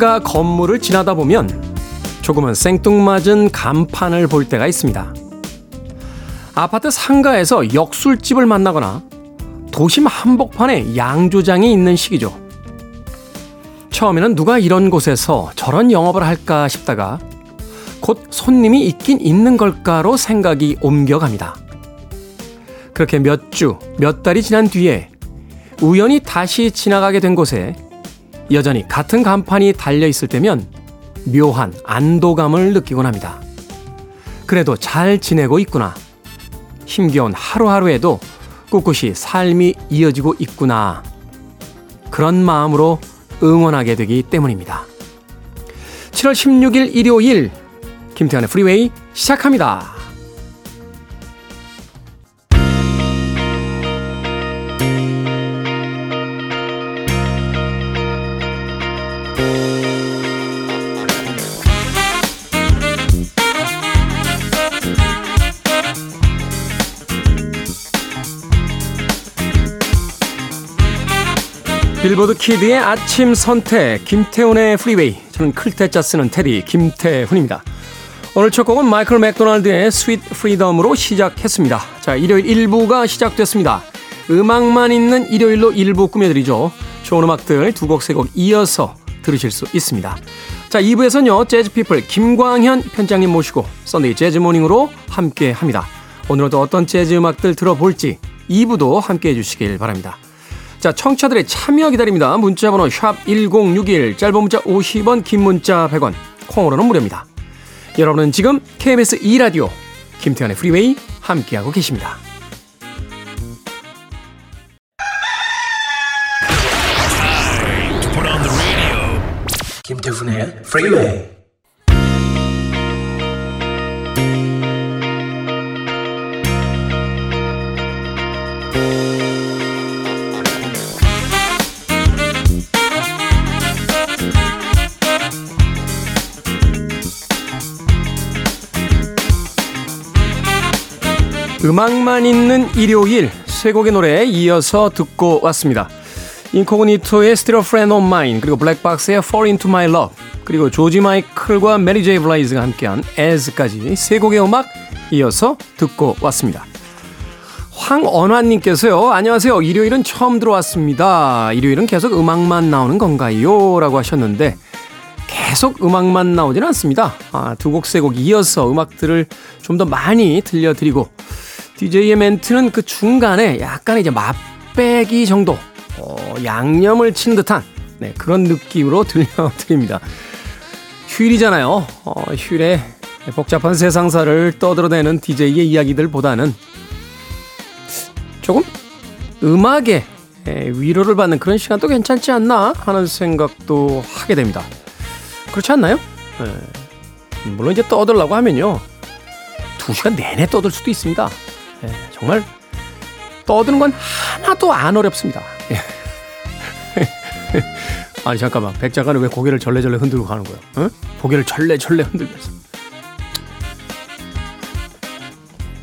상가 건물을 지나다 보면 조금은 생뚱맞은 간판을 볼 때가 있습니다. 아파트 상가에서 역술집을 만나거나 도심 한복판에 양조장이 있는 시기죠. 처음에는 누가 이런 곳에서 저런 영업을 할까 싶다가 곧 손님이 있긴 있는 걸까로 생각이 옮겨갑니다. 그렇게 몇 주, 몇 달이 지난 뒤에 우연히 다시 지나가게 된 곳에 여전히 같은 간판이 달려 있을 때면 묘한 안도감을 느끼곤 합니다. 그래도 잘 지내고 있구나. 힘겨운 하루하루에도 꿋꿋이 삶이 이어지고 있구나. 그런 마음으로 응원하게 되기 때문입니다. 7월 16일 일요일 김태현의 프리웨이 시작합니다. 빌보드 kid의 아침 선택 김태훈의 프리웨이 저는 클 태 자 쓰는 태디 김태훈입니다. 오늘 첫 곡은 마이클 맥도날드의 Sweet Freedom으로 시작했습니다. 자 일요일 1부가 시작됐습니다. 음악만 있는 일요일로 1부 꾸며드리죠. 좋은 음악들 두 곡 세곡 이어서 들으실 수 있습니다. 자 2부에서는요 재즈피플 김광현 편집장님 모시고 Sunday Jazz Morning으로 함께 합니다. 오늘은 또 어떤 재즈 음악들 들어볼지 2부도 함께 해 주시길 바랍니다. 자, 청취자들의 참여 기다립니다. 문자 번호 샵 1061, 짧은 문자 50원, 긴 문자 100원, 콩으로는 무료입니다. 여러분은 지금 KBS 2라디오 김태훈의 프리웨이 함께하고 계십니다. 김태훈의 프리웨이 음악만 있는 일요일 세 곡의 노래 이어서 듣고 왔습니다. 인코그니토의 Still a Friend of Mine 그리고 블랙박스의 Fall Into My Love 그리고 조지 마이클과 메리 제이 블라이즈가 함께한 As까지 세 곡의 음악 이어서 듣고 왔습니다. 황언화님께서요. 안녕하세요. 일요일은 처음 들어왔습니다. 일요일은 계속 음악만 나오는 건가요? 라고 하셨는데 계속 음악만 나오지는 않습니다. 아, 두 곡, 세 곡 이어서 음악들을 좀 더 많이 들려드리고 DJ의 멘트는 그 중간에 약간 이제 맛배기 정도, 어, 양념을 친 듯한 네, 그런 느낌으로 들려드립니다. 휴일이잖아요. 어, 휴일에 복잡한 세상사를 떠들어대는 DJ의 이야기들보다는 조금 음악에 위로를 받는 그런 시간도 괜찮지 않나 하는 생각도 하게 됩니다. 그렇지 않나요? 네. 물론 이제 떠들라고 하면요. 두 시간 내내 떠들 수도 있습니다. 예, 정말 떠드는 건 하나도 안 어렵습니다. 예. 아니 잠깐만 백 작가는 왜 고개를 절레절레 흔들고 가는 거야? 어? 고개를 절레절레 흔들면서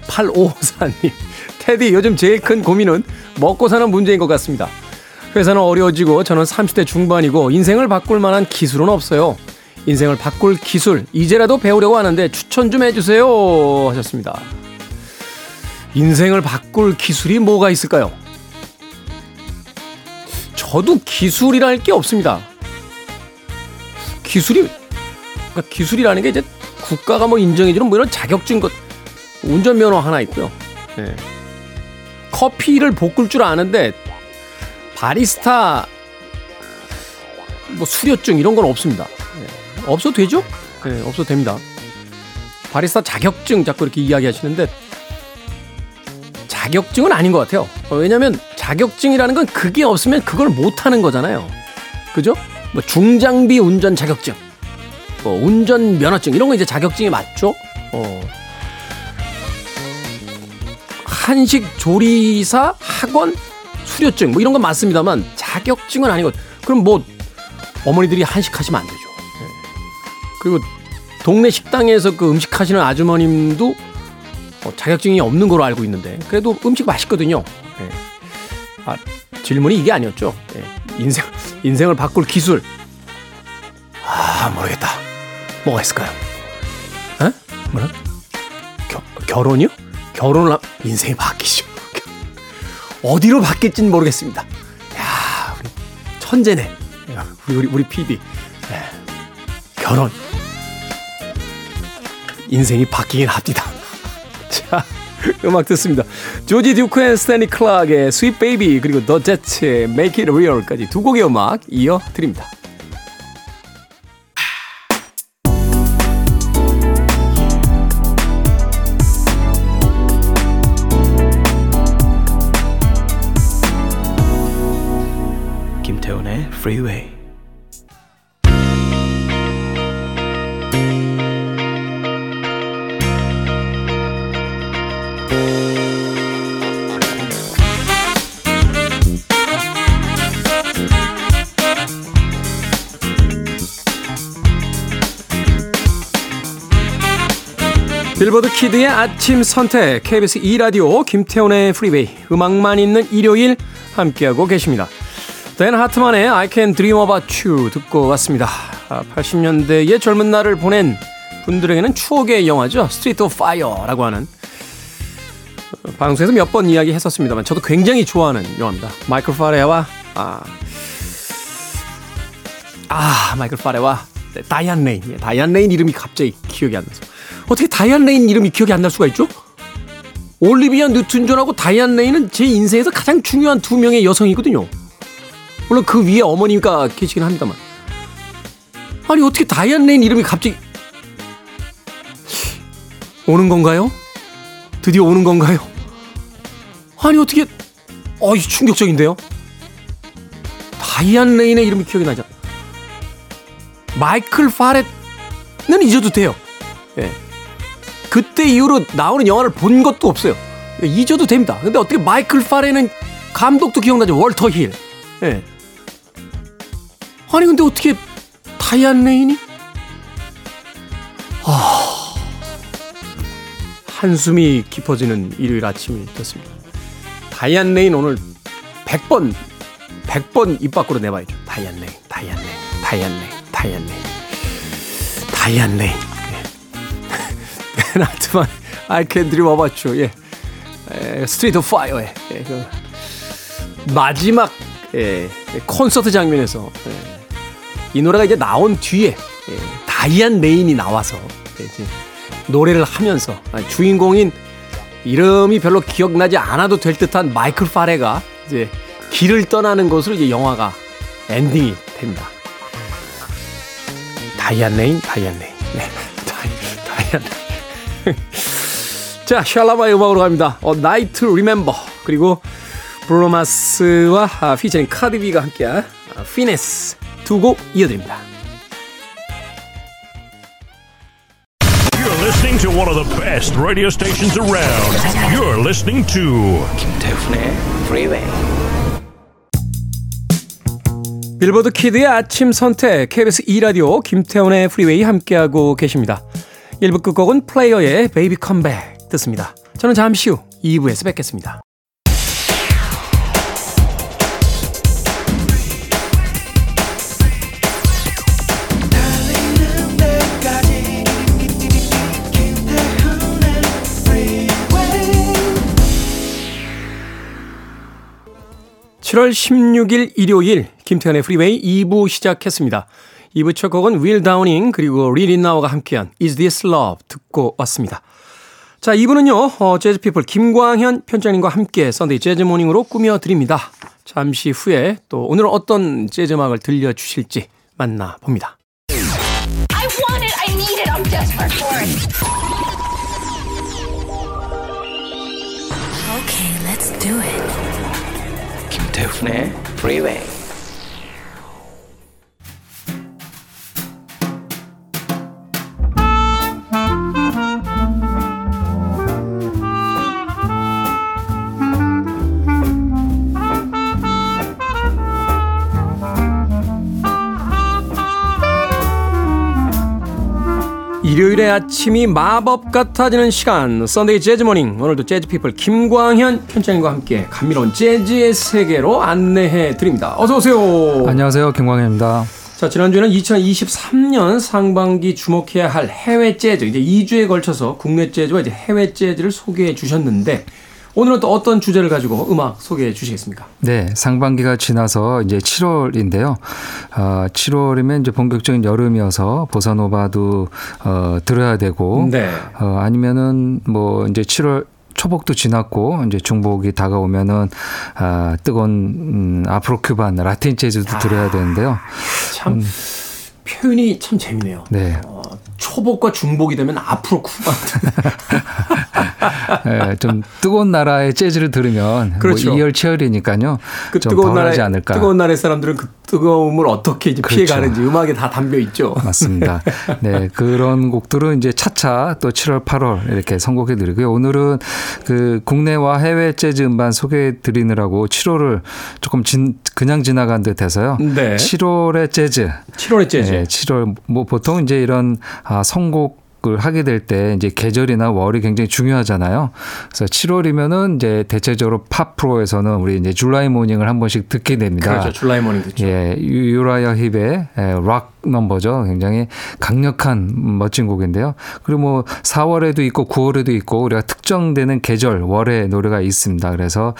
8554님 테디 요즘 제일 큰 고민은 먹고 사는 문제인 것 같습니다. 회사는 어려워지고 저는 30대 중반이고 인생을 바꿀 만한 기술은 없어요. 인생을 바꿀 기술 이제라도 배우려고 하는데 추천 좀 해주세요 하셨습니다. 인생을 바꿀 기술이 뭐가 있을까요? 저도 기술이랄 게 없습니다. 기술이 그러니까 기술이라는 게 이제 국가가 뭐 인정해주는 뭐 이런 자격증 것 운전면허 하나 있고요. 네. 커피를 볶을 줄 아는데 바리스타 뭐 수료증 이런 건 없습니다. 네. 없어도 되죠? 네, 없어도 됩니다. 바리스타 자격증 자꾸 이렇게 이야기하시는데 자격증은 아닌 것 같아요. 어, 왜냐하면 자격증이라는 건 그게 없으면 그걸 못 하는 거잖아요. 그죠? 뭐 중장비 운전 자격증, 뭐 운전 면허증 이런 거 이제 자격증이 맞죠? 어. 한식 조리사 학원 수료증 뭐 이런 건 맞습니다만 자격증은 아니고 그럼 뭐 어머니들이 한식 하시면 안 되죠. 네. 그리고 동네 식당에서 그 음식 하시는 아주머님도 어, 자격증이 없는 걸로 알고 있는데 그래도 음식 맛있거든요. 네. 아, 질문이 이게 아니었죠. 네. 인생 인생을 바꿀 기술 아, 모르겠다. 뭐가 있을까요? 에? 뭐라? 겨, 결혼이요? 결혼을 하... 인생이 바뀌죠. 어디로 바뀔지는 모르겠습니다. 야, 우리 천재네. 우리 우리 우리 PD. 네. 결혼. 인생이 바뀌긴 합니다. 자, 음악 듣습니다. 조지 듀크 and 스탠리 클락의 Sweet Baby 그리고 더 제츠의 Make It Real까지 두 곡의 음악 이어 드립니다. 김태훈의 Freeway. 빌보드 키드의 아침 선택 KBS 2라디오 김태훈의 프리베이 음악만 있는 일요일 함께하고 계십니다. 댄 하트만의 I Can Dream About You 듣고 왔습니다. 80년대의 젊은 날을 보낸 분들에게는 추억의 영화죠. Street of Fire라고 하는 방송에서 몇 번 이야기 했었습니다만 저도 굉장히 좋아하는 영화입니다. 마이클 파레와 아, 아 마이클 파레와 다이안 레인 예, 다이안 레인 이름이 갑자기 기억이 안 나서 어떻게 다이안 레인 이름이 기억이 안 날 수가 있죠? 올리비아 뉴튼 존하고 다이안 레인은 제 인생에서 가장 중요한 두 명의 여성이거든요. 물론 그 위에 어머니가 계시긴 합니다만. 아니 어떻게 다이안 레인 이름이 갑자기 오는 건가요? 드디어 오는 건가요? 아니 어떻게 어이 충격적인데요? 다이안 레인의 이름이 기억이 나죠. 마이클 파렛은 잊어도 돼요. 예. 그때 이후로 나오는 영화를 본 것도 없어요. 잊어도 됩니다. 근데 어떻게 마이클 파레는 감독도 기억나죠? 월터 힐. 예. 아니 근데 어떻게 다이안 레인이? 아... 한숨이 깊어지는 일요일 아침이 됐습니다. 다이안 레인 오늘 100번 100번 입 밖으로 내봐야죠. 다이안 레인, 다이안 레인, 다이안 레인, 다이안 레인. 다이안 레인. 하트만 I can dream about you. 예. Street Fire의 예, 그 마지막 예, 콘서트 장면에서 예, 이 노래가 이제 나온 뒤에 예, 다이안 레인이 나와서 예, 이제 노래를 하면서 주인공인 이름이 별로 기억나지 않아도 될 듯한 마이클 파레가 이제 길을 떠나는 것으로 이제 영화가 엔딩이 됩니다. 다이안 레인, 다이안 레인. 네. 다이, 다이안 레인. 자, 샬라마의 음악으로 갑니다. A Night to Remember 그리고 브루노 마스와 아, 피처링 카디비가 함께한 아, Finesse 두 곡 이어드립니다. You're listening to one of the best radio stations around. You're listening to 김태훈의 Freeway. 빌보드 kid의 아침 선택 KBS 2라디오 김태훈의 Freeway 함께하고 계십니다. 1부 끝곡은 Player의 Baby Come Back 듣습니다. 저는 잠시 후 2부에서 뵙겠습니다. (7월 16일) 일요일 김태훈의 Freeway 2부 시작했습니다. 2부 첫 곡은 윌 다우닝 그리고 리린 나워가 함께한 Is This Love 듣고 왔습니다. 자, 2부는요. 어, 재즈피플 김광현 편집장님과 함께 Sunday Jazz Morning으로 꾸며드립니다. 잠시 후에 또 오늘은 어떤 재즈 음악을 들려주실지 만나봅니다. I want it, I need it, I'm desperate for it. Okay, let's do it. 김태훈의 Freeway. 일요일의 아침이 마법 같아지는 시간 Sunday Jazz Morning 오늘도 재즈 피플 김광현 편집장님과 함께 감미로운 재즈의 세계로 안내해 드립니다. 어서 오세요. 안녕하세요. 김광현입니다. 자, 지난주에는 2023년 상반기 주목해야 할 해외 재즈, 이제 2주에 걸쳐서 국내 재즈와 이제 해외 재즈를 소개해 주셨는데, 오늘은 또 어떤 주제를 가지고 음악 소개해 주시겠습니까? 네, 상반기가 지나서 이제 7월인데요. 어, 7월이면 이제 본격적인 여름이어서 보사노바도 어, 들어야 되고, 네. 어, 아니면은 뭐 이제 7월 초복도 지났고 이제 중복이 다가오면은 아, 뜨거운 음, 아프로 큐반 라틴 재즈도 들어야 되는데요. 참 표현이 참 재미네요. 네. 어, 초복과 중복이 되면 앞으로 쿠바. 예, 좀 뜨거운 나라의 재즈를 들으면 그렇죠. 뭐 이열치열이니까요. 그좀 뜨거운 나라의 않을까. 뜨거운 나라의 사람들은 그 뜨거움을 어떻게 이제 피해 그렇죠. 가는지 음악에 다 담겨 있죠. 맞습니다. 네, 그런 곡들은 이제 차차 또 7월, 8월 이렇게 선곡해 드리고요. 오늘은 그 국내와 해외 재즈 음반 소개해 드리느라고 7월을 조금 진, 그냥 지나간 듯 해서요. 네. 7월의 재즈. 7월의 재즈. 네, 7월 뭐 보통 이제 이런 아, 선곡 을 하게 될 때 이제 계절이나 월이 굉장히 중요하잖아요. 그래서 7월이면은 이제 대체적으로 팝 프로에서는 우리 이제 July Morning을 한 번씩 듣게 됩니다. 그렇죠. July Morning 듣죠. 예, 유- Uriah Heep의 예, 락 넘버죠. 굉장히 강력한 멋진 곡인데요. 그리고 뭐 4월에도 있고 9월에도 있고 우리가 특정되는 계절 월의 노래가 있습니다. 그래서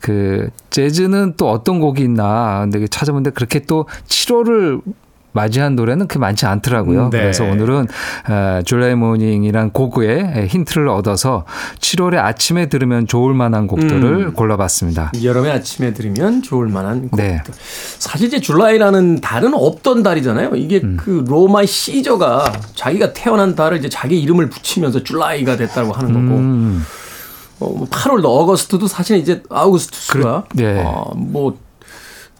그 재즈는 또 어떤 곡이 있나 근데 찾아보는데 그렇게 또 7월을 맞이한 노래는 그렇게 많지 않더라고요. 네. 그래서 오늘은 어, July Morning이란 곡의 힌트를 얻어서 7월의 아침에 들으면 좋을 만한 곡들을 음. 골라봤습니다. 여름의 아침에 들으면 좋을 만한 곡들. 네. 사실 이제 July라는 달은 없던 달이잖아요. 이게 음. 그 로마의 시저가 자기가 태어난 달을 이제 자기 이름을 붙이면서 July가 됐다고 하는 거고. 음. 어, 뭐 8월도 August도 사실 이제 아우구스투스가 그- 네. 어, 뭐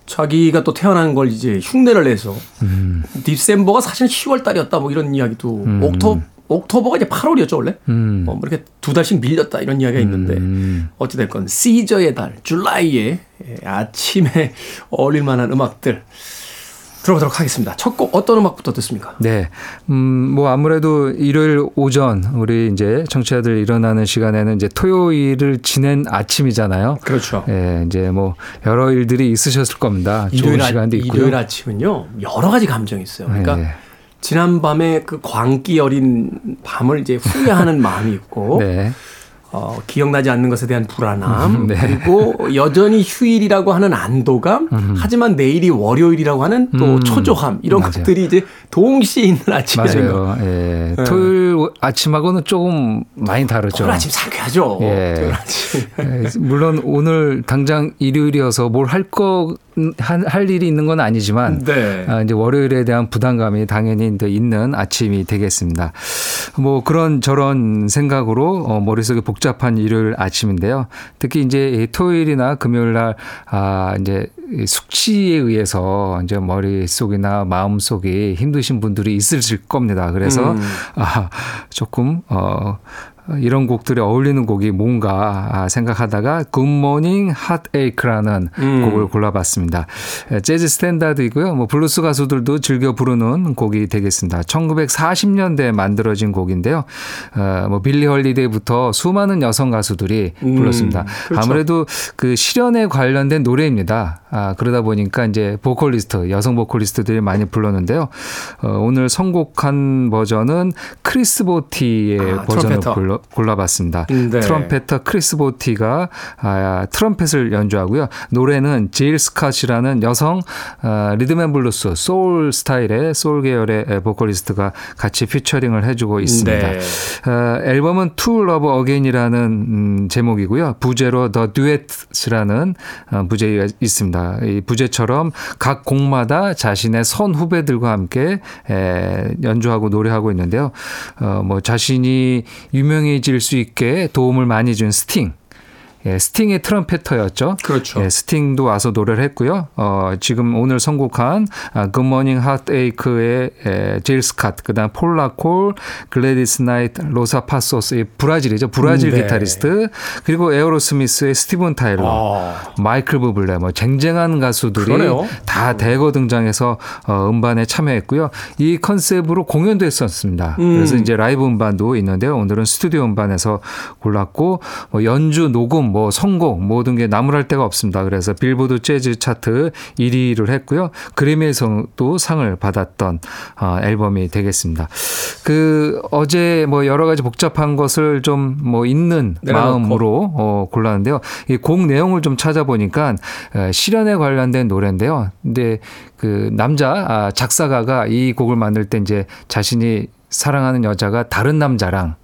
자기가 또 태어난 걸 이제 흉내를 내서 음. 디셈버가 사실 10월 달이었다 뭐 이런 이야기도 옥토 옥토버가 이제 8월이었죠 원래. 음. 어, 뭐 이렇게 두 달씩 밀렸다 이런 이야기가 있는데 음. 어찌됐건 시저의 달 줄라이의 예, 아침에 어울릴 만한 음악들 들어보도록 하겠습니다. 첫 곡 어떤 음악부터 듣습니까? 네. 음, 뭐 아무래도 일요일 오전 우리 이제 청취자들 일어나는 시간에는 이제 토요일을 지낸 아침이잖아요. 그렇죠. 예, 이제 뭐 여러 일들이 있으셨을 겁니다. 좋은 아, 시간도 있고요. 일요일 아침은요 여러 가지 감정이 있어요. 그러니까 네. 지난 밤에 그 광기 어린 밤을 이제 후회하는 마음이 있고 네. 어, 기억나지 않는 것에 대한 불안함 네. 그리고 여전히 휴일이라고 하는 안도감 하지만 내일이 월요일이라고 하는 또 음. 초조함 이런 맞아요. 것들이 이제 동시에 있는. 맞아요. 예. 네. 토요일 아침하고는 조금 많이 다르죠. 토요일 아침 상쾌하죠. 예. 토요일 아침. 예, 물론 오늘 당장 일요일이어서 뭘할 거, 할, 할 일이 있는 건 아니지만 네. 아, 이제 월요일에 대한 부담감이 당연히 있는 아침이 되겠습니다. 뭐 그런 저런 생각으로 어, 머릿속에 복잡한 일요일 아침인데요. 특히 이제 이 토요일이나 금요일 날 아, 이제 이 숙취에 의해서 이제 머릿속이나 마음속이 힘드신 분들이 있으실 겁니다. 그래서 음. 아, 조금 어 이런 곡들에 어울리는 곡이 뭔가 아, 생각하다가 굿모닝 핫에이크라는 음. 곡을 골라봤습니다. 에, 재즈 스탠다드이고요. 뭐 블루스 가수들도 즐겨 부르는 곡이 되겠습니다. 1940년대에 만들어진 곡인데요. 어, 뭐 빌리 홀리데이부터 수많은 여성 가수들이 음, 불렀습니다. 그렇죠. 아무래도 그 실연에 관련된 노래입니다. 아, 그러다 보니까 이제 보컬리스트, 여성 보컬리스트들이 많이 불렀는데요. 어, 오늘 선곡한 버전은 크리스 보티의 아, 버전을. 골라, 골라봤습니다. 음, 네. trumpeter 크리스 보티가 아, 트럼펫을 연주하고요. 노래는 질 스캇이라는 여성 아, 리듬앤블루스 소울 스타일의 소울 계열의 보컬리스트가 같이 featuring을 해주고 있습니다. 네. 어, 앨범은 To Love Again이라는 음, 제목이고요. 부제로 The Duet이라는 어, 부제가 있습니다. 이 부제처럼 각 곡마다 자신의 선 후배들과 함께 에, 연주하고 노래하고 있는데요. 어, 뭐 자신이 유명해질 수 있게 도움을 많이 준 스팅. 예, 스팅의 trumpeter였죠. 그렇죠. 예, 스팅도 와서 노래를 했고요. 어, 지금 오늘 선곡한 아, 굿모닝 핫에이크의 에, 질 스캇, 그다음 폴라 콜, 글래디스 나이트, 로사 파소스, 이 브라질이죠. 브라질 네. 기타리스트, 그리고 에어로스미스의 스티븐 타일러, 아, 마이클 부블레, 뭐 쟁쟁한 가수들이 그러네요. 다 대거 등장해서 어, 음반에 참여했고요. 이 컨셉으로 공연도 했었습니다. 음. 그래서 이제 라이브 음반도 있는데요. 오늘은 스튜디오 음반에서 골랐고 뭐 연주, 녹음 뭐 선곡 모든 게 나무랄 데가 없습니다. 그래서 빌보드 재즈 차트 1위를 했고요. 그래미에서도 상을 받았던 어, 앨범이 되겠습니다. 그 어제 뭐 여러 가지 복잡한 것을 좀 뭐 있는 내려놓고. 마음으로 어, 골랐는데요. 이 곡 내용을 좀 찾아보니까 에, 실연에 관련된 노래인데요. 근데 그 남자 아, 작사가가 이 곡을 만들 때 이제 자신이 사랑하는 여자가 다른 남자랑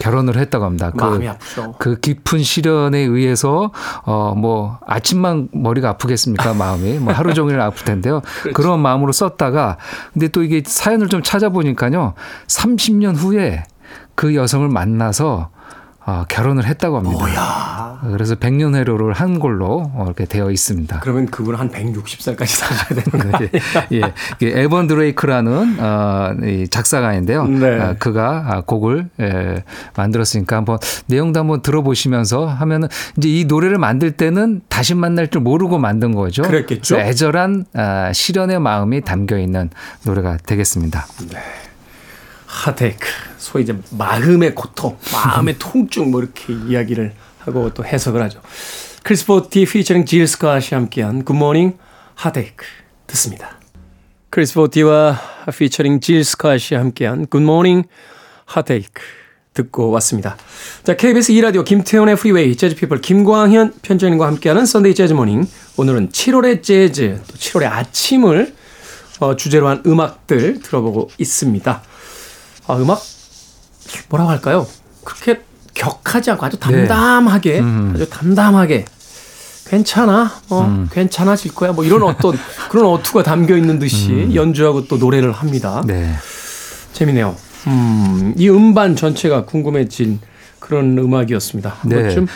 결혼을 했다고 합니다. 그, 마음이 아프죠. 그 깊은 시련에 의해서 어 뭐 아침만 머리가 아프겠습니까 마음이 뭐 하루 종일 아플 텐데요. 그렇죠. 그런 마음으로 썼다가 근데 또 이게 사연을 좀 찾아보니까요. 30년 후에 그 여성을 만나서 어, 결혼을 했다고 합니다. 뭐야. 그래서 백년회로를 한 걸로 어, 이렇게 되어 있습니다. 그러면 그분 한 160살까지 사셔야 되는 거예요. 예, 이게 에번 드레이크라는 어, 이 작사가인데요. 네. 아, 그가 아, 곡을 에, 만들었으니까 한번 내용도 한번 들어보시면서 하면은 이제 이 노래를 만들 때는 다시 만날 줄 모르고 만든 거죠. 그랬겠죠. 애절한 아, 시련의 마음이 담겨 있는 노래가 되겠습니다. 하테이크 소위 이제 마음의 고통, 마음의 통증 뭐 이렇게 이야기를 하고 또 해석을 하죠. 크리스포티 피처링 질 스캇이 함께한 Good Morning Heartache 듣습니다. 크리스포티와 피처링 질 스캇이 함께한 Good Morning Heartache 듣고 왔습니다. 자, KBS 2라디오 김태훈의 Freeway 재즈피플 김광현 편집장님과 함께하는 Sunday Jazz Morning 오늘은 7월의 재즈 또 7월의 아침을 어, 주제로 한 음악들 들어보고 있습니다. 아, 음악 뭐라고 할까요? 그렇게 격하지 않고 아주 담담하게 아주 담담하게 괜찮아 어 괜찮아질 거야 뭐 이런 어떤 그런 어투가 담겨 있는 듯이 연주하고 또 노래를 합니다. 네. 재미네요. 음, 이 음반 전체가 궁금해진 그런 음악이었습니다. 네. 한번 좀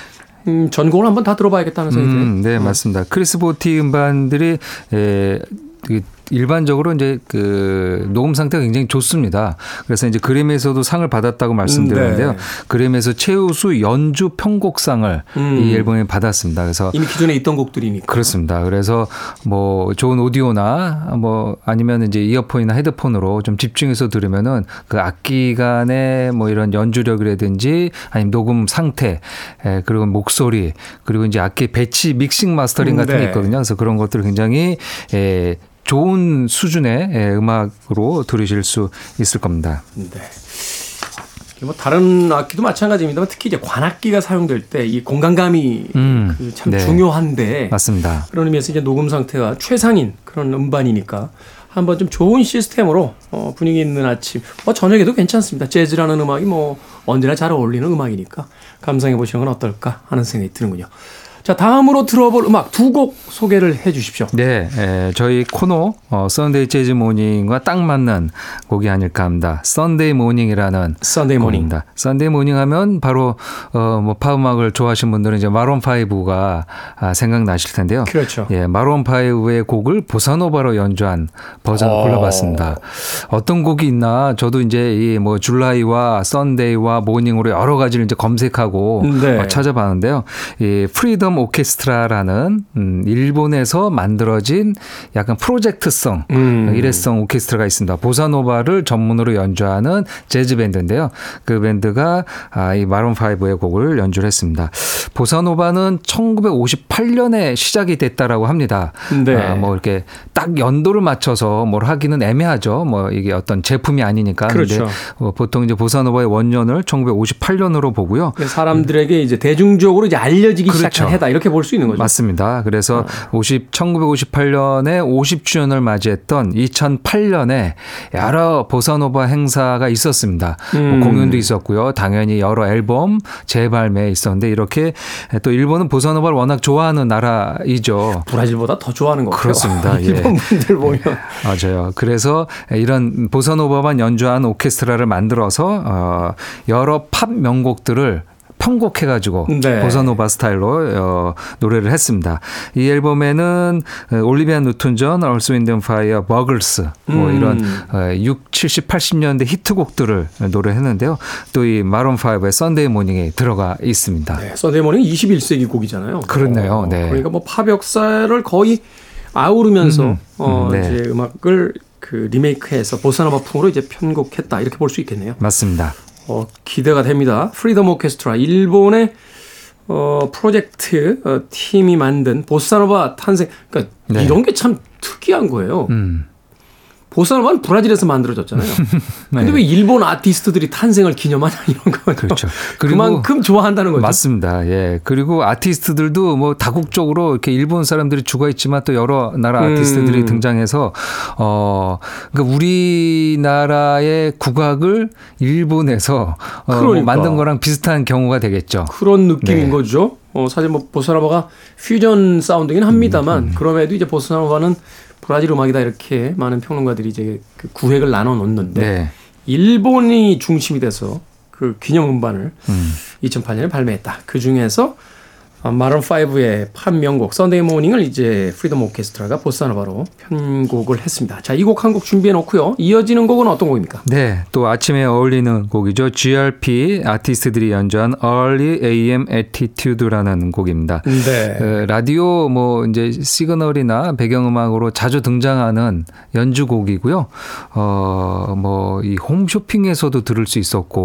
음, 전곡을 한번 다 들어봐야겠다는 생각이 드네요. 음, 네, 맞습니다. 크리스 보티 음반들이 에, 그 일반적으로 이제 그 녹음 상태가 굉장히 좋습니다. 그래서 이제 그램에서도 상을 받았다고 말씀드렸는데요. 네. 그램에서 최우수 연주 편곡상을 음. 이 앨범에 받았습니다. 그래서 이미 기존에 있던 곡들이니까. 그렇습니다. 그래서 뭐 좋은 오디오나 뭐 아니면 이제 이어폰이나 헤드폰으로 좀 집중해서 들으면은 그 악기 간의 뭐 이런 연주력이라든지 아니면 녹음 상태 에, 그리고 목소리 그리고 이제 악기 배치 믹싱 마스터링 음, 같은 게 네. 있거든요. 그래서 그런 것들을 굉장히 에, 좋은 수준의 에, 음악으로 들으실 수 있을 겁니다. 네. 뭐 다른 악기도 마찬가지입니다만 특히 이제 관악기가 사용될 때 이 공간감이 음, 그참 네. 중요한데 맞습니다. 그런 의미에서 이제 녹음 상태가 최상인 그런 음반이니까 한번 좀 좋은 시스템으로 어, 분위기 있는 아침 뭐 저녁에도 괜찮습니다. 재즈라는 음악이 뭐 언제나 잘 어울리는 음악이니까 감상해 보시는 건 어떨까 하는 생각이 드는군요. 자 다음으로 들어볼 음악 두 곡 소개를 해 주십시오. 네, 에, 저희 코너 어, Sunday Jazz Morning과 딱 맞는 곡이 아닐까 합니다. Sunday Morning이라는 Sunday Morning. 곡입니다. Sunday Morning 하면 바로 어, 뭐 팝음악을 좋아하시는 분들은 이제 Maroon 5가 아, 생각나실 텐데요. 그렇죠. 예, Maroon 5의 곡을 보사노바로 연주한 버전을 어. 골라봤습니다. 어떤 곡이 있나 저도 이제 이 뭐 July와 Sunday와 Morning으로 여러 가지를 이제 검색하고 네. 어, 찾아봤는데요. 이 프리덤 오케스트라라는 음, 일본에서 만들어진 약간 프로젝트성 음. 일회성 오케스트라가 있습니다. 보사노바를 전문으로 연주하는 재즈 밴드인데요. 그 밴드가 아, 이 Maroon 5의 곡을 연주를 했습니다. 보사노바는 1958년에 시작이 됐다라고 합니다. 네. 아, 뭐 이렇게 딱 연도를 맞춰서 뭘 하기는 애매하죠. 뭐 이게 어떤 제품이 아니니까. 그렇죠. 어, 보통 이제 보사노바의 원년을 1958년으로 보고요. 사람들에게 이제 대중적으로 이제 알려지기 그렇죠. 시작한 해다 이렇게 볼 수 있는 거죠. 맞습니다. 그래서 50, 1958년에 50주년을 맞이했던 2008년에 여러 보사노바 행사가 있었습니다. 뭐 음. 공연도 있었고요. 당연히 여러 앨범 재발매 있었는데 이렇게 또 일본은 보사노바를 워낙 좋아하는 나라이죠. 브라질보다 더 좋아하는 것 같아요. 그렇습니다. 예. 일본 분들 보면 맞아요. 그래서 이런 보사노바만 연주한 오케스트라를 만들어서 어 여러 팝 명곡들을 편곡해가지고 네. 보사노바 스타일로 어, 노래를 했습니다. 이 앨범에는 어, 올리비아 뉴튼 존, 얼스 윈드 파이어, 버글스 뭐 음. 이런 어, 6, 70, 80년대 히트곡들을 노래했는데요. 또 이 Maroon 5의 Sunday Morning에 들어가 있습니다. 네, 서데모는 21세기 곡이잖아요. 그렇네요. 네. 그러니까 뭐 팝 역사를 거의 아우르면서 음, 어, 음, 네. 이제 음악을 그 리메이크해서 보사노바 풍으로 이제 편곡했다 이렇게 볼 수 있겠네요. 맞습니다. 어, 기대가 됩니다. 프리덤 오케스트라 일본의 어, 프로젝트 어, 팀이 만든 보사노바 탄생. 그러니까 네. 이런 게 참 특이한 거예요. 음. 보사노바는 브라질에서 만들어졌잖아요. 근데 네. 왜 일본 아티스트들이 탄생을 기념하냐 이런 거. 그렇죠. 그만큼 좋아한다는 거죠. 맞습니다. 예. 그리고 아티스트들도 뭐 다국적으로 이렇게 일본 사람들이 죽어 있지만 또 여러 나라 음. 아티스트들이 등장해서 어 그러니까 우리나라의 국악을 일본에서 어, 뭐 그러니까. 만든 거랑 비슷한 경우가 되겠죠. 그런 느낌인 네. 거죠. 어, 사실 뭐 보사노바가 퓨전 사운드긴 합니다만 음, 그럼에도 이제 보사노바는 브라질 음악이다 이렇게 많은 평론가들이 이제 그 구획을 나눠 놓는데 네. 일본이 중심이 돼서 그 기념 음반을 음. 2008년에 발매했다. 그 중에서 Maroon 5의 팝 명곡 Sunday Morning을 이제 Freedom Orchestra가 보사노바로 편곡을 했습니다. 자, 이 곡 한 곡 준비해 놓고요. 이어지는 곡은 어떤 곡입니까? 네, 또 아침에 어울리는 곡이죠. GRP 아티스트들이 연주한 Early AM Attitude라는 곡입니다. 네. 그 라디오 뭐 이제 시그널이나 배경음악으로 자주 등장하는 연주곡이고요. 어 뭐 이 홈쇼핑에서도 들을 수 있었고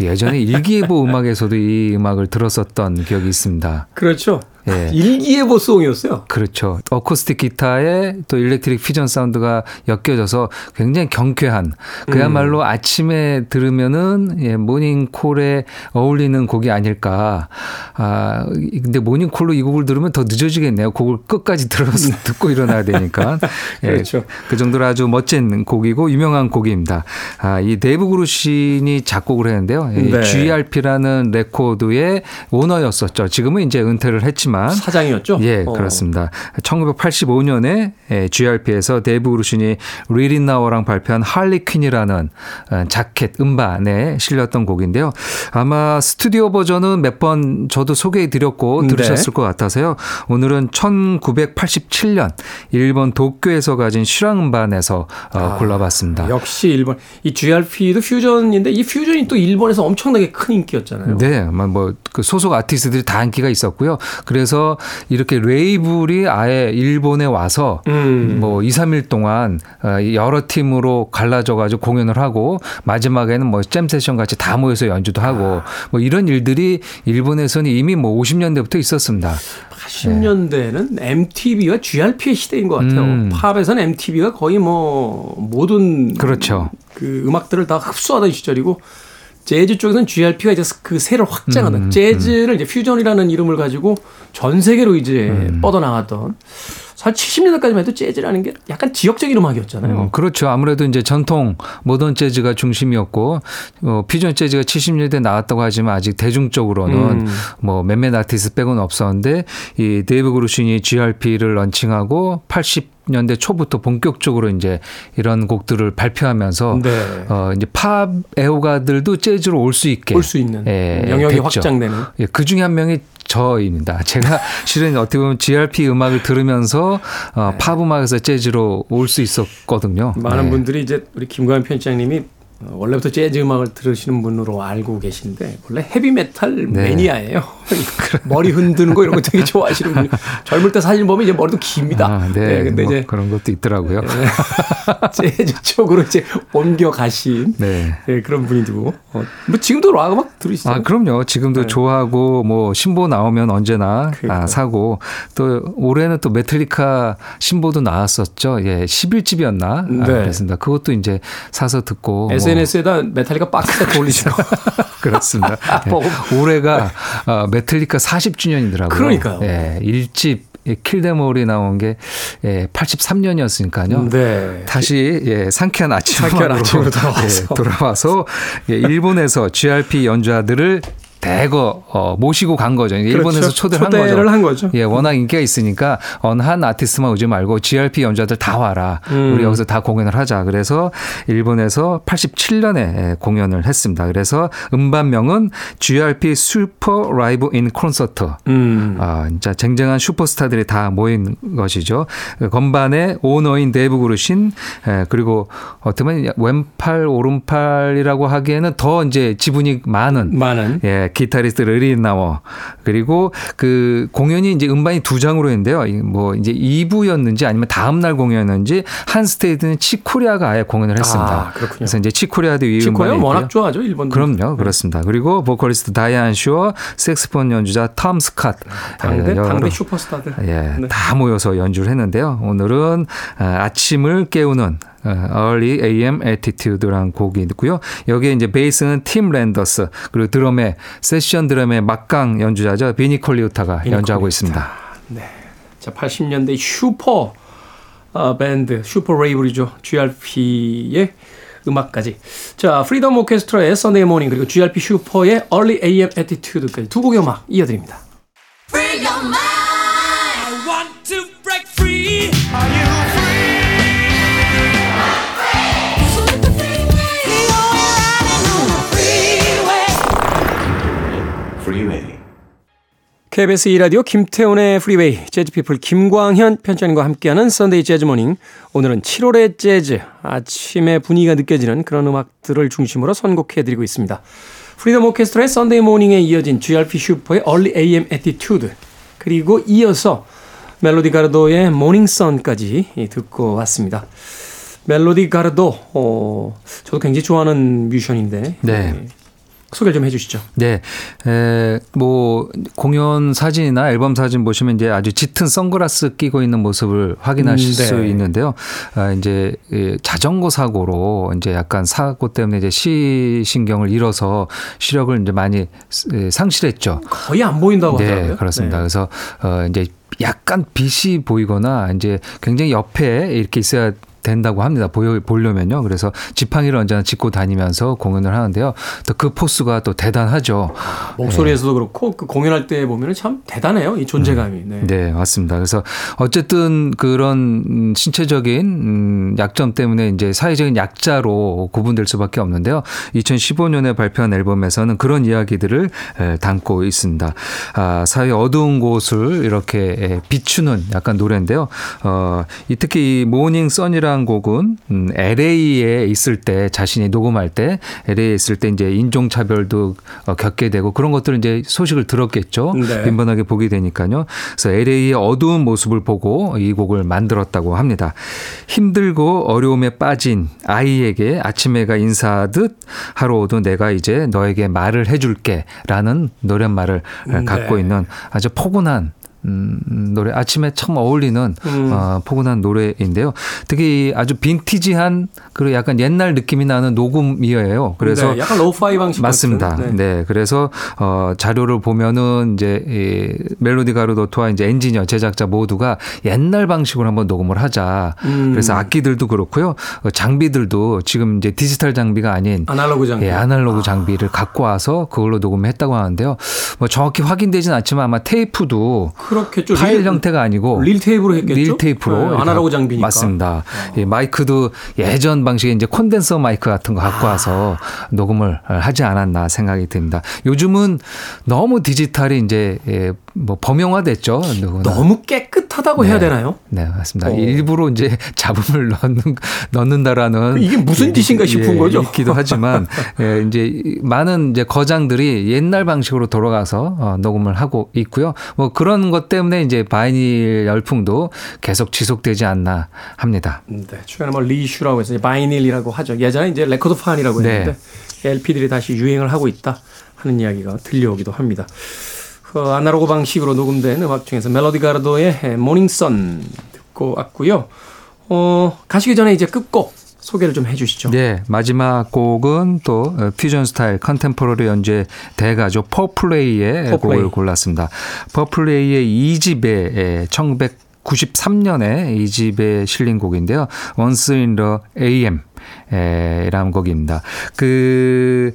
예전에 일기예보 음악에서도 이 음악을 들었었던 기억이 있습니다. 그렇죠. 예. 일기예보 송이었어요. 그렇죠. 어쿠스틱 기타에 또 일렉트릭 퓨전 사운드가 엮여져서 굉장히 경쾌한 그야말로 음. 아침에 들으면은 예, 모닝콜에 어울리는 곡이 아닐까. 아, 근데 모닝콜로 이 곡을 들으면 더 늦어지겠네요. 곡을 끝까지 들어서 듣고 일어나야 되니까. 예, 그렇죠. 그 정도로 아주 멋진 곡이고 유명한 곡입니다. 아, 이 데이브 그루신이 작곡을 했는데요. 이 네. GRP라는 레코드의 오너였었죠. 지금은 이제 은퇴를 했지만 사장이었죠. 예, 어. 그렇습니다. 1985년에 GRP에서 데이브 그루신이 리 릿나워랑 발표한 Harlequin이라는 어, 자켓 음반에 실렸던 곡인데요. 아마 스튜디오 버전은 몇 번 저도 소개해 드렸고 네. 들으셨을 것 같아서요. 오늘은 1987년 일본 도쿄에서 가진 실황 음반에서 어, 아, 골라봤습니다. 역시 일본 이 GRP도 퓨전인데 이 퓨전이 또 일본에서 엄청나게 큰 인기였잖아요. 네, 아마 뭐그 소속 아티스트들이 다 인기가 있었고요. 그래서 이렇게 레이블이 아예 일본에 와서 음. 뭐 2, 3일 동안 어, 여러 팀으로 갈라져 가지고 공연을 하고 마지막에는 뭐 잼 세션 같이 다 모여서 연주도 하고 뭐 이런 일들이 일본에서는 이미 뭐 50년대부터 있었습니다. 80년대는 MTV와 GRP의 시대인 것 같아요. 음. 팝에서는 MTV가 거의 뭐 모든 그렇죠. 그 음악들을 다 흡수하던 시절이고 재즈 쪽에서는 GRP가 이제 그 세를 확장하던 음, 재즈를 이제 퓨전이라는 이름을 가지고 전 세계로 이제 음. 뻗어나갔던 사실 70년대까지만 해도 재즈라는 게 약간 지역적인 음악이었잖아요. 음, 그렇죠. 아무래도 이제 전통 모던 재즈가 중심이었고 어, 퓨전 재즈가 70년대 나왔다고 하지만 아직 대중적으로는 음. 뭐 몇몇 아티스트 빼고는 없었는데 이 데이브 그루신이 GRP를 런칭하고 80 년대 초부터 본격적으로 이제 이런 곡들을 발표하면서 네. 어 이제 팝 애호가들도 재즈로 올 수 있게 올 수 있는 예, 영역이 됐죠. 확장되는 예, 그 중에 한 명이 저입니다. 제가 실은 어떻게 보면 GRP 음악을 들으면서 어, 팝 음악에서 재즈로 올 수 있었거든요. 많은 네. 분들이 이제 우리 김광현 편집장님이 어, 원래부터 재즈 음악을 들으시는 분으로 알고 계신데 원래 헤비메탈 네. 매니아예요. 머리 흔드는 거 이런 거 되게 좋아하시는 분이 젊을 때 사진 보면 이제 머리도 깁니다. 아, 네. 근데 뭐 이제 그런 것도 있더라고요. 재즈 쪽으로 이제 옮겨 가신 네. 네, 그런 분이고 어, 뭐 지금도 락 음악 들으시죠? 아, 그럼요. 지금도 네. 좋아하고 뭐 신보 나오면 언제나 그러니까요. 아, 사고 또 올해는 또 메탈리카 신보도 나왔었죠. 예, 11집이었나? 아, 네. 그랬습니다. 그것도 이제 사서 듣고 뭐 SNS에다 메탈리카 박스에 올리시고 그렇습니다. 예, 올해가 어, 메탈리카 40주년이더라고요. 그러니까요. 예, 1집 Kill 'Em All이 나온 게 예, 83년이었으니까요. 네. 다시 예, 상쾌한 아침 상쾌한 아침으로 돌아와서. 예, 돌아와서 예, 일본에서 GRP 연주자들을 대거 어, 모시고 간 거죠. 일본에서 그렇죠. 초대를, 초대를 한한 거죠. 거죠. 예, 워낙 인기가 있으니까 어느 한 아티스트만 오지 말고 GRP 연주자들 다 와라. 음. 우리 여기서 다 공연을 하자. 그래서 일본에서 87년에 공연을 했습니다. 그래서 음반명은 GRP Super Live in Concert. 음. 아, 진짜 쟁쟁한 슈퍼스타들이 다 모인 것이죠. 건반의 오너인 데이브 그루신, 에, 그리고 어떻게 보면 왼팔, 오른팔이라고 하기에는 더 이제 지분이 많은, 많은 예, 기타리스트 리 릿나워 그리고 그 공연이 이제 음반이 두 장으로 했는데요. 뭐 이제 2부였는지 아니면 다음 날 공연이었는지 한 스테이지는 치코리아가 아예 공연을 했습니다. 아, 그렇군요. 그래서 이제 치코리아도 이 음반이 워낙 있고요. 좋아하죠 일본. 그럼요, 그렇습니다. 그리고 보컬리스트 다이안 쇼, 색스폰 연주자 톰 스캇, 당대 예, 여러- 당대 슈퍼스타들. 예, 네. 다 모여서 연주를 했는데요. 오늘은 아, 아침을 깨우는 어, Early AM Attitude라는 곡이 있고요. 여기에 이제 베이스는 팀 랜더스 그리고 드럼에 세션 드럼의 막강 연주자죠 비니 콜리우타가 비니 연주하고 콜리우타. 있습니다. 자 80년대 슈퍼 어, 밴드 슈퍼 레이블이죠. GRP의 음악까지. 자 Freedom Orchestra의 Sunday Morning 그리고 GRP 슈퍼의 Early AM Attitude까지 두 곡의 음악 이어드립니다. KBS 2라디오 김태훈의 프리웨이 재즈피플 김광현 편집장님과 함께하는 Sunday Jazz Morning 오늘은 7월의 재즈 아침의 분위기가 느껴지는 그런 음악들을 중심으로 선곡해드리고 있습니다. Freedom Orchestra의 Sunday Morning에 이어진 GRP 슈퍼의 Early AM Attitude 그리고 이어서 멜로디 가르도의 Morning Sun까지 듣고 왔습니다. 멜로디 가르도 어, 저도 굉장히 좋아하는 뮤지션인데 네. 예, 소개를 좀 해주시죠. 네, 에, 뭐 공연 사진이나 앨범 사진 보시면 이제 아주 짙은 선글라스 끼고 있는 모습을 확인하실 음, 네. 수 있는데요. 아, 이제 예, 자전거 사고로 이제 약간 사고 때문에 이제 시신경을 잃어서 시력을 이제 많이 예, 상실했죠. 거의 안 보인다고 네, 하더라고요. 그렇습니다. 네. 그래서 어 이제 약간 빛이 보이거나 이제 굉장히 옆에 이렇게 있어야 된다고 합니다. 보여 보려면요. 그래서 지팡이를 언제나 짚고 다니면서 공연을 하는데요. 또 그 포스가 또 대단하죠. 목소리에서도 그렇고 그 공연할 때 보면은 참 대단해요 이 존재감이. 네. 네, 맞습니다. 그래서 어쨌든 그런 음, 신체적인 음, 약점 때문에 이제 사회적인 약자로 구분될 수밖에 없는데요. 2015년에 발표한 앨범에서는 그런 이야기들을 에, 담고 있습니다. 아, 사회 어두운 곳을 이렇게 에, 비추는 약간 노래인데요. 어, 이 특히 이 Morning Sun이라는 곡은 음, LA에 있을 때 자신이 녹음할 때 LA에 있을 때 이제 인종 차별도 어, 겪게 되고 그런 것들을 이제 소식을 들었겠죠. 네. 빈번하게 보게 되니까요. 그래서 LA의 어두운 모습을 보고 이 곡을 만들었다고 합니다. 힘들고 어려움에 빠진 아이에게 아침해가 인사하듯 하루 오도 내가 이제 너에게 말을 해줄게라는 노랫말을 네. 갖고 있는 아주 포근한 음, 노래 아침에 참 어울리는 음. 어, 포근한 노래인데요. 특히 아주 빈티지한 그리고 약간 옛날 느낌이 나는 녹음이에요. 그래서 네, 약간 lo-fi 방식 맞습니다. 같은, 네. 그래서 어 자료를 보면은 이제 이 멜로디 가르도와 이제 엔지니어 제작자 모두가 옛날 방식으로 한번 녹음을 하자. 음. 그래서 악기들도 그렇고요. 어, 장비들도 지금 이제 디지털 장비가 아닌 아날로그 장비. 예, 아날로그 장비를 갖고 와서 그걸로 녹음했다고 하는데요. 뭐 정확히 확인되진 않지만 아마 테이프도 그 렇겠죠. 파일 릴- 형태가 아니고 릴 테이프로 했겠죠. 릴 테이프로 네, 아날로그 장비니까. 맞습니다. 예, 마이크도 예전 방식의 이제 콘덴서 마이크 같은 거 갖고 와서 녹음을 하지 않았나 생각이 듭니다. 요즘은 너무 디지털이 이제 예, 뭐 범용화됐죠. 누구나. 너무 깨끗하다고 네. 해야 되나요? 네, 맞습니다. 어. 일부러 이제 잡음을 넣는, 넣는다라는. 이게 무슨 짓인가 싶은 예, 거죠. 있기도 하지만, 예, 이제 많은 이제 거장들이 옛날 방식으로 돌아가서 어, 녹음을 하고 있고요. 뭐 그런 것 때문에 이제 바이닐 열풍도 계속 지속되지 않나 합니다. 네, 최근에 뭐 reissue라고 해서 vinyl이라고 하죠. 예전에 이제 레코드 판이라고 네. 했는데 LP들이 다시 유행을 하고 있다 하는 이야기가 들려오기도 합니다. 그 아날로그 방식으로 녹음된 음악 중에서 멜로디 가르도의 Morning Sun 듣고 왔고요. 어, 가시기 전에 이제 끝곡 소개를 좀 해주시죠. 네, 마지막 곡은 또 어, 퓨전 스타일 contemporary 연주의 대가죠. 퍼플레이의 퍼플레이. 곡을 골랐습니다. Fourplay의 2집에 1993년에 2집에 실린 곡인데요. Once in the AM 이라는 곡입니다. 그,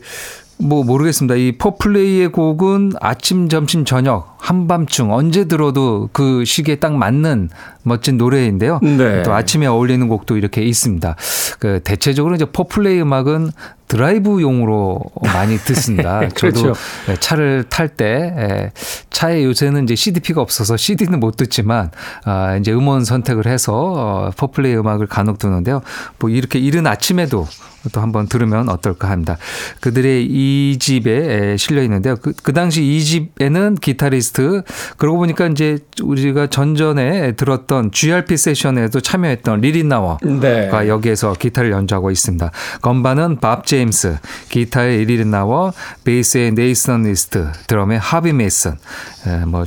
뭐 모르겠습니다. 이 Fourplay의 곡은 아침, 점심, 저녁 한밤중 언제 들어도 그 시기에 딱 맞는 멋진 노래인데요. 네. 또 아침에 어울리는 곡도 이렇게 있습니다. 그 대체적으로 이제 Fourplay 음악은 드라이브용으로 많이 듣습니다. 그렇죠. 저도 차를 탈 때 차에 요새는 이제 CDP가 없어서 CD는 못 듣지만 아 이제 음원 선택을 해서 어, 포플레이 음악을 간혹 듣는데요. 뭐 이렇게 이른 아침에도 또 한번 들으면 어떨까 합니다. 그들의 이 집에 실려 있는데요. 그, 그 당시 이 집에는 기타리스트 그러고 보니까 이제 우리가 전전에 들었던 GRP 세션에도 참여했던 리리나와 네. 가 여기에서 기타를 연주하고 있습니다. 건반은 밥제 임스, 기타의 리 릿나워 베이스의 네이선 이스트, 드럼의 하비 메이슨. 예, 뭐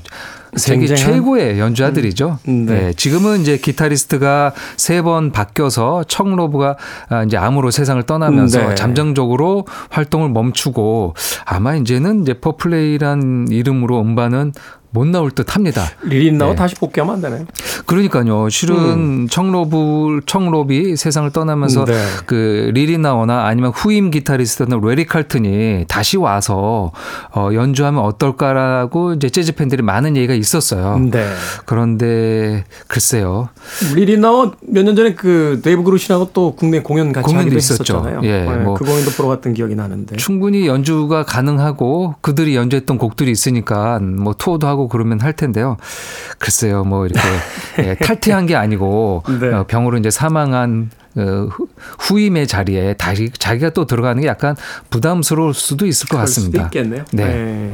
세계 쟁쟁한- 최고의 연주자들이죠. 음, 네. 예, 지금은 이제 기타리스트가 세 번 바뀌어서 척 로브가 아, 이제 암으로 세상을 떠나면서 네. 잠정적으로 활동을 멈추고 아마 이제는 이제 Fourplay란 이름으로 음반은 못 나올 듯 합니다. 리 릿나워 네. 다시 복귀하면 안 되나요? 그러니까요. 실은 척 로브 척 롭이 세상을 떠나면서 음. 네. 그 리 릿나워나 아니면 후임 기타리스트는 래리 칼튼이 다시 와서 어 연주하면 어떨까라고 이제 재즈 팬들이 많은 얘기가 있었어요. 네. 그런데 글쎄요. 리 릿나워와 몇년 전에 그 데이브 그루신하고 또 국내 공연 같이 공연도 있었죠. 예, 뭐. 그 공연도 보러 갔던 기억이 나는데. 충분히 연주가 가능하고 그들이 연주했던 곡들이 있으니까 뭐 투어도 하고 그러면 할 텐데요. 글쎄요, 뭐 이렇게 예, 탈퇴한 게 아니고 네. 어, 병으로 이제 사망한 어, 후- 후임의 자리에 다시 자기가 또 들어가는 게 약간 부담스러울 수도 있을 것 같습니다. 있겠네요. 네.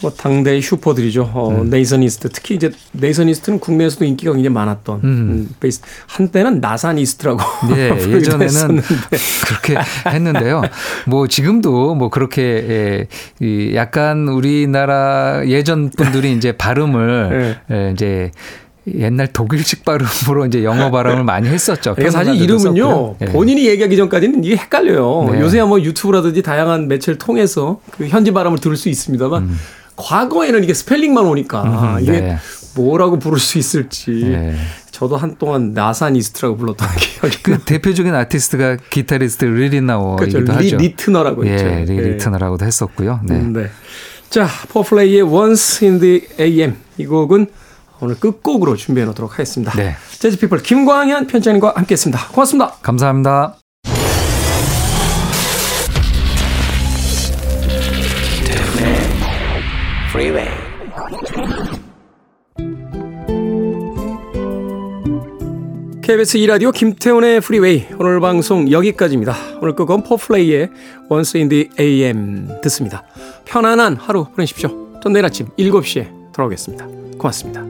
네. 뭐 당대의 슈퍼들이죠. 어, 음. 네이선 이스트 특히 이제 네이선 이스트는 국내에서도 인기가 굉장히 많았던 음, 베이스 한때는 나산 이스트라고 네, 부르기도 예전에는. 그렇게 했는데요. 뭐 지금도 뭐 그렇게 예, 이 약간 우리나라 예전 분들이 이제 발음을 예, 이제 옛날 독일식 발음으로 이제 영어 발음을 많이 했었죠. 사실 이름은요. 예. 본인이 얘기하기 전까지는 이게 헷갈려요. 네. 요새야 뭐 유튜브라든지 다양한 매체를 통해서 그 현지 발음을 들을 수 있습니다만 과거에는 이게 스펠링만 오니까 음, 이게 네. 뭐라고 부를 수 있을지 예. 저도 한동안 나산 이스트라고 불렀던 기억이 그 대표적인 아티스트가 기타리스트 리 릿나워이기도 그렇죠. 리, 하죠. 리트너라고 예. 리, 예. 리트너라고도 했었고요. 네. 네. 자, 포플레이의 Once in the AM 이 곡은 오늘 끝곡으로 준비해 놓도록 하겠습니다. 네. 재즈피플 김광현 편집장님과 함께했습니다. 고맙습니다. 감사합니다. KBS 2라디오 김태훈의 프리웨이 오늘 방송 여기까지입니다. 오늘 끝곡은 포플레이의 Once in the AM 듣습니다. 편안한 하루 보내십시오. 전 내일 아침 7시에 돌아오겠습니다. 고맙습니다.